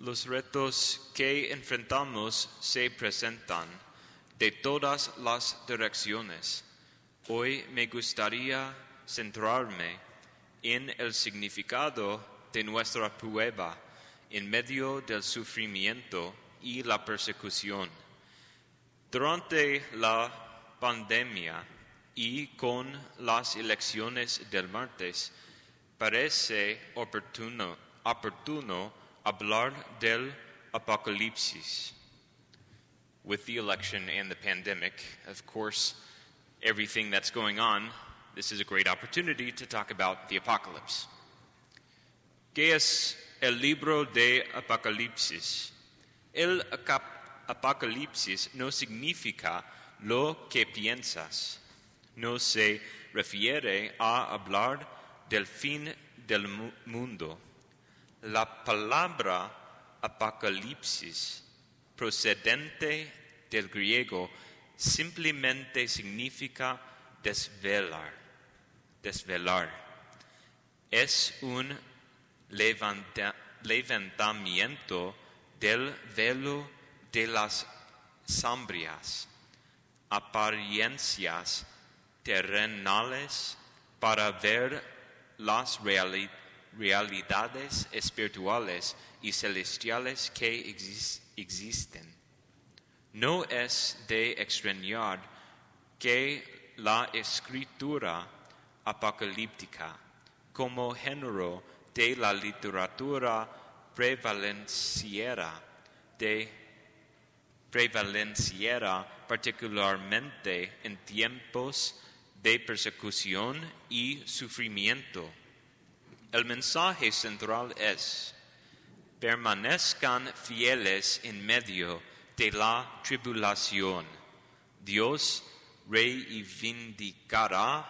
Los retos que enfrentamos se presentan de todas las direcciones. Hoy me gustaría centrarme en el significado de nuestra prueba en medio del sufrimiento y la persecución. Durante la pandemia y con las elecciones del martes, parece oportuno, oportuno hablar del apocalipsis. With the election and the pandemic, of course, everything that's going on, this is a great opportunity to talk about the apocalypse. ¿Qué es el libro de Apocalipsis? El Apocalipsis no significa lo que piensas. No se refiere a hablar del fin del mundo. La palabra Apocalipsis, procedente del griego, simplemente significa desvelar. Desvelar. Es un levanta- levantamiento del velo de las sombras, apariencias terrenales para ver las reali- realidades espirituales y celestiales que exis- existen. No es de extrañar que la escritura apocalíptica como género de la literatura prevalenciera de prevalenciera particularmente en tiempos de persecución y sufrimiento. El mensaje central es, permanezcan fieles en medio de la tribulación. Dios reivindicará,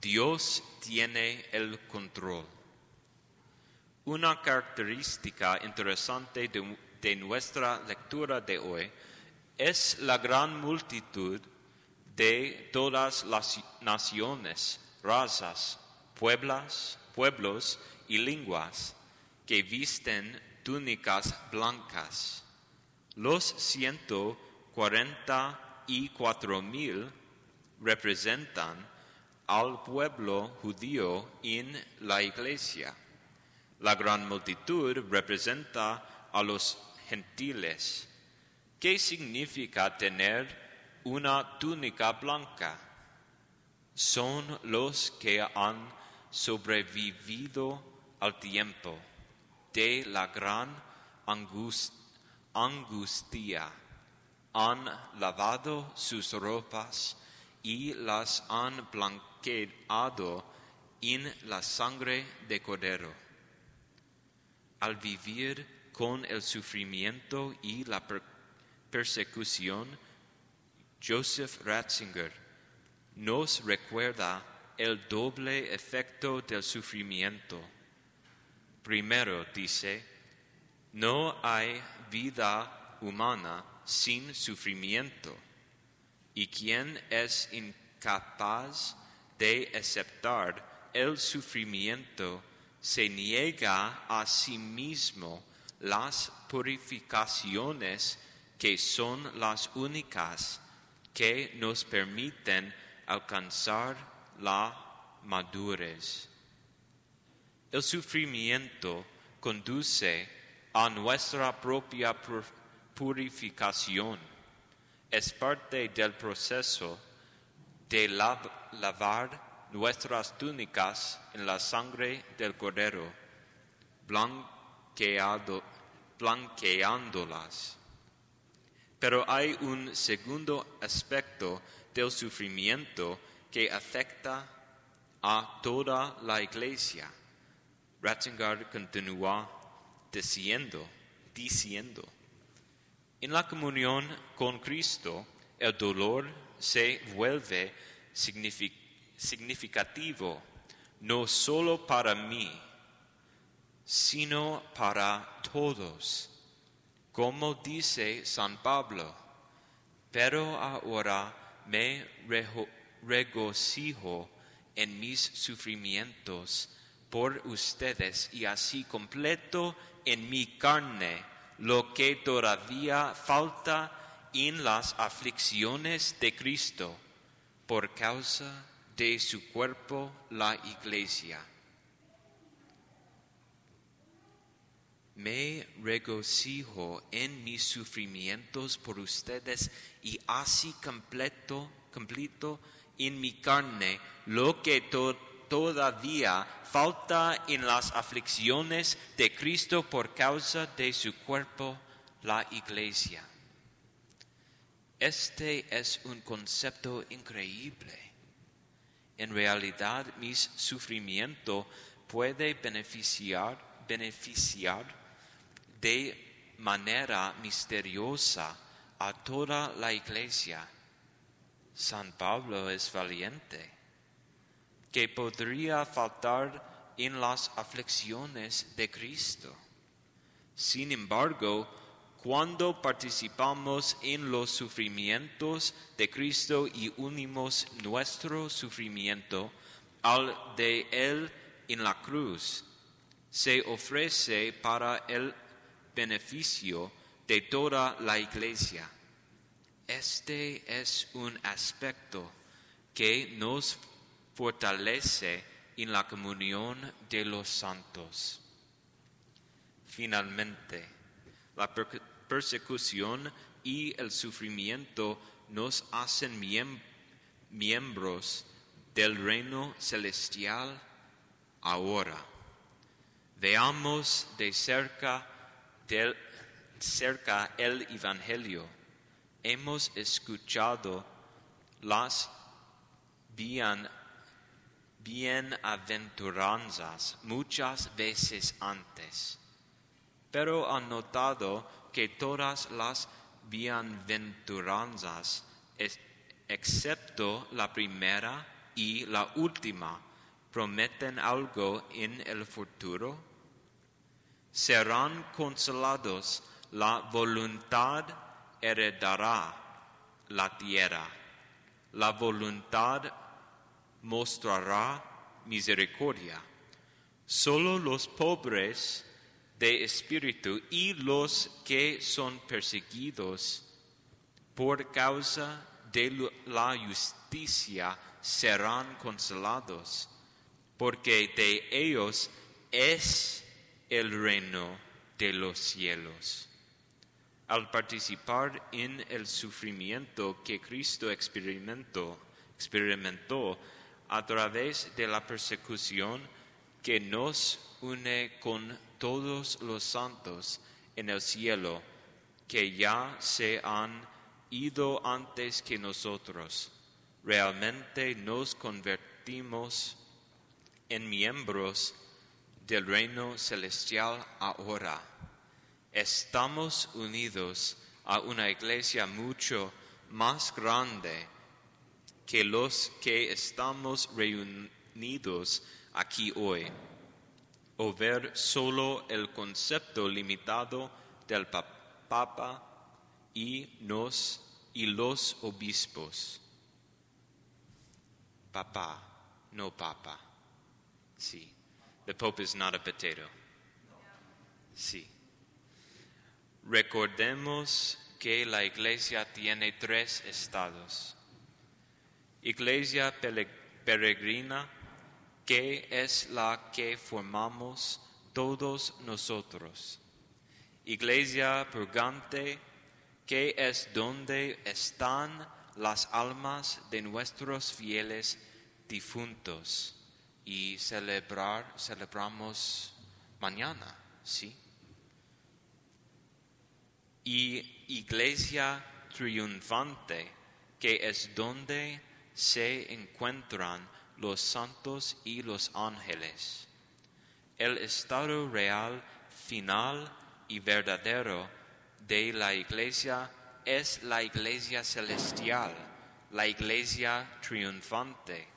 Dios tiene el control. Una característica interesante de, de nuestra lectura de hoy es la gran multitud de todas las naciones, razas, pueblas, pueblos y lenguas que visten túnicas blancas. Los 144 mil representan al pueblo judío en la iglesia. La gran multitud representa a los gentiles. ¿Qué significa tener una túnica blanca? Son los que han sobrevivido al tiempo de la gran angus- angustia. Han lavado sus ropas y las han blanqueado en la sangre de cordero al vivir con el sufrimiento y la per- persecución, Joseph Ratzinger nos recuerda el doble efecto del sufrimiento. Primero dice, no hay vida humana sin sufrimiento, y quien es incapaz de aceptar el sufrimiento se niega a sí mismo las purificaciones que son las únicas que nos permiten alcanzar la madurez. El sufrimiento conduce a nuestra propia pur- purificación. Es parte del proceso de lav- lavar nuestras túnicas en la sangre del cordero, blanqueándolas. Pero hay un segundo aspecto del sufrimiento que afecta a toda la iglesia. Ratzinger continúa diciendo, diciendo, en la comunión con Cristo, el dolor se vuelve signifi- significativo no solo para mí, sino para todos. Como dice San Pablo, pero ahora me rejo- regocijo en mis sufrimientos por ustedes y así completo en mi carne lo que todavía falta en las aflicciones de Cristo por causa de su cuerpo, la iglesia. Me regocijo en mis sufrimientos por ustedes y así completo, completo en mi carne lo que todavía falta en las aflicciones de Cristo por causa de su cuerpo, la iglesia. Este es un concepto increíble. En realidad, mi sufrimiento puede beneficiar, beneficiar de manera misteriosa a toda la iglesia. San Pablo es valiente, que podría faltar en las aflicciones de Cristo. Sin embargo, cuando participamos en los sufrimientos de Cristo y unimos nuestro sufrimiento al de Él en la cruz, se ofrece para el beneficio de toda la iglesia. Este es un aspecto que nos fortalece en la comunión de los santos. Finalmente, la persecución y el sufrimiento nos hacen miembros del reino celestial ahora. Veamos de cerca del, cerca el Evangelio, hemos escuchado las bien, bienaventuranzas muchas veces antes, pero han notado que todas las bienaventuranzas, excepto la primera y la última, prometen algo en el futuro. Serán consolados, la voluntad heredará la tierra, la voluntad mostrará misericordia. Solo los pobres de espíritu y los que son perseguidos por causa de la justicia serán consolados, porque de ellos es el reino de los cielos. Al participar en el sufrimiento que Cristo experimentó, experimentó a través de la persecución que nos une con todos los santos en el cielo que ya se han ido antes que nosotros. Realmente nos convertimos en miembros del reino celestial ahora. Estamos unidos a una iglesia mucho más grande que los que estamos reunidos aquí hoy. O ver solo el concepto limitado del Papa y, nos, y los obispos. Papá, no Papa. Sí. The Pope is not a potato. Sí. Recordemos que la iglesia tiene tres estados. Iglesia peregrina, que es la que formamos todos nosotros. Iglesia purgante, que es donde están las almas de nuestros fieles difuntos y celebrar, celebramos mañana, ¿sí? Y iglesia triunfante, que es donde se encuentran los santos y los ángeles. El estado real, final y verdadero de la iglesia es la iglesia celestial, la iglesia triunfante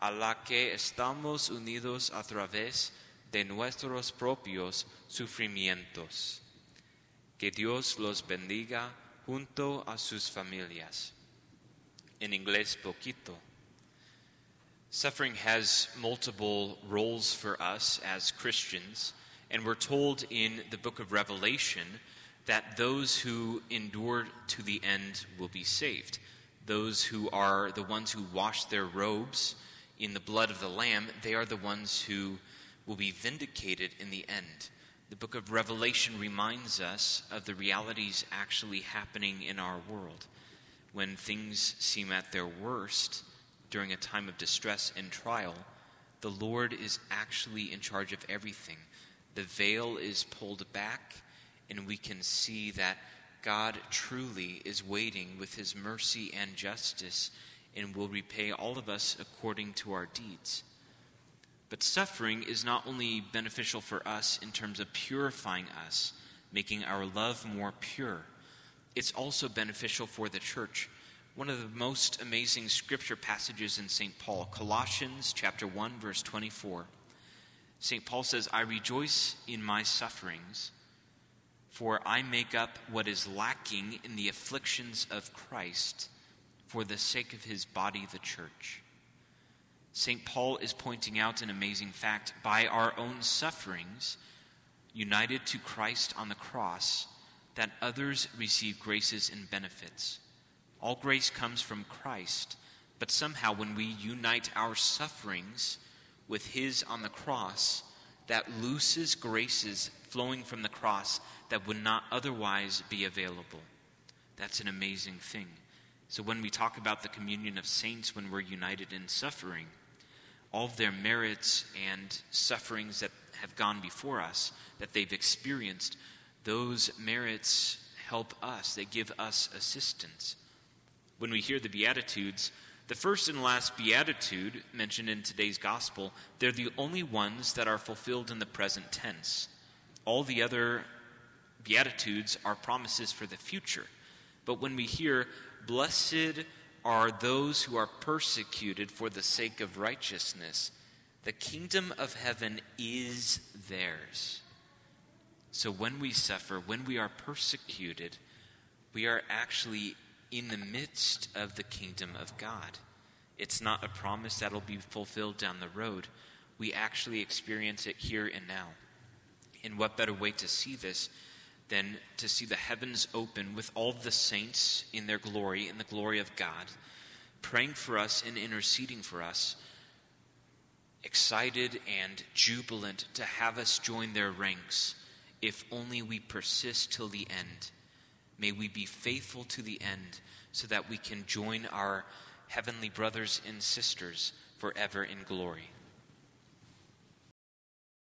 a la que estamos unidos a través de nuestros propios sufrimientos. Que Dios los bendiga junto a sus familias. En inglés poquito. Suffering has multiple roles for us as Christians, And we're told in the book of Revelation that those who endure to the end will be saved. Those who are the ones who wash their robes in the blood of the Lamb, they are the ones who will be vindicated in the end. The book of Revelation reminds us of the realities actually happening in our world. When things seem at their worst during a time of distress and trial, the Lord is actually in charge of everything. The veil is pulled back, and we can see that God truly is waiting with his mercy and justice and will repay all of us according to our deeds. But suffering is not only beneficial for us in terms of purifying us, making our love more pure, it's also beneficial for the church. One of the most amazing scripture passages in St. Paul, Colossians chapter 1 verse 24. St. Paul says, "I rejoice in my sufferings, for I make up what is lacking in the afflictions of Christ for the sake of his body the church." St. Paul is pointing out an amazing fact. By our own sufferings, united to Christ on the cross, that others receive graces and benefits. All grace comes from Christ, but somehow when we unite our sufferings with His on the cross, that looses graces flowing from the cross that would not otherwise be available. That's an amazing thing. So when we talk about the communion of saints when we're united in suffering, all of their merits and sufferings that have gone before us, that they've experienced, those merits help us. They give us assistance. When we hear the Beatitudes, the first and last Beatitude mentioned in today's Gospel, they're the only ones that are fulfilled in the present tense. All the other Beatitudes are promises for the future. But when we hear, Blessed are those who are persecuted for the sake of righteousness. The kingdom of heaven is theirs. So when we suffer, when we are persecuted, we are actually in the midst of the kingdom of God. It's not a promise that'll be fulfilled down the road. We actually experience it here and now. And what better way to see this than to see the heavens open with all the saints in their glory, in the glory of God, praying for us and interceding for us, excited and jubilant to have us join their ranks, if only we persist till the end. May we be faithful to the end so that we can join our heavenly brothers and sisters forever in glory.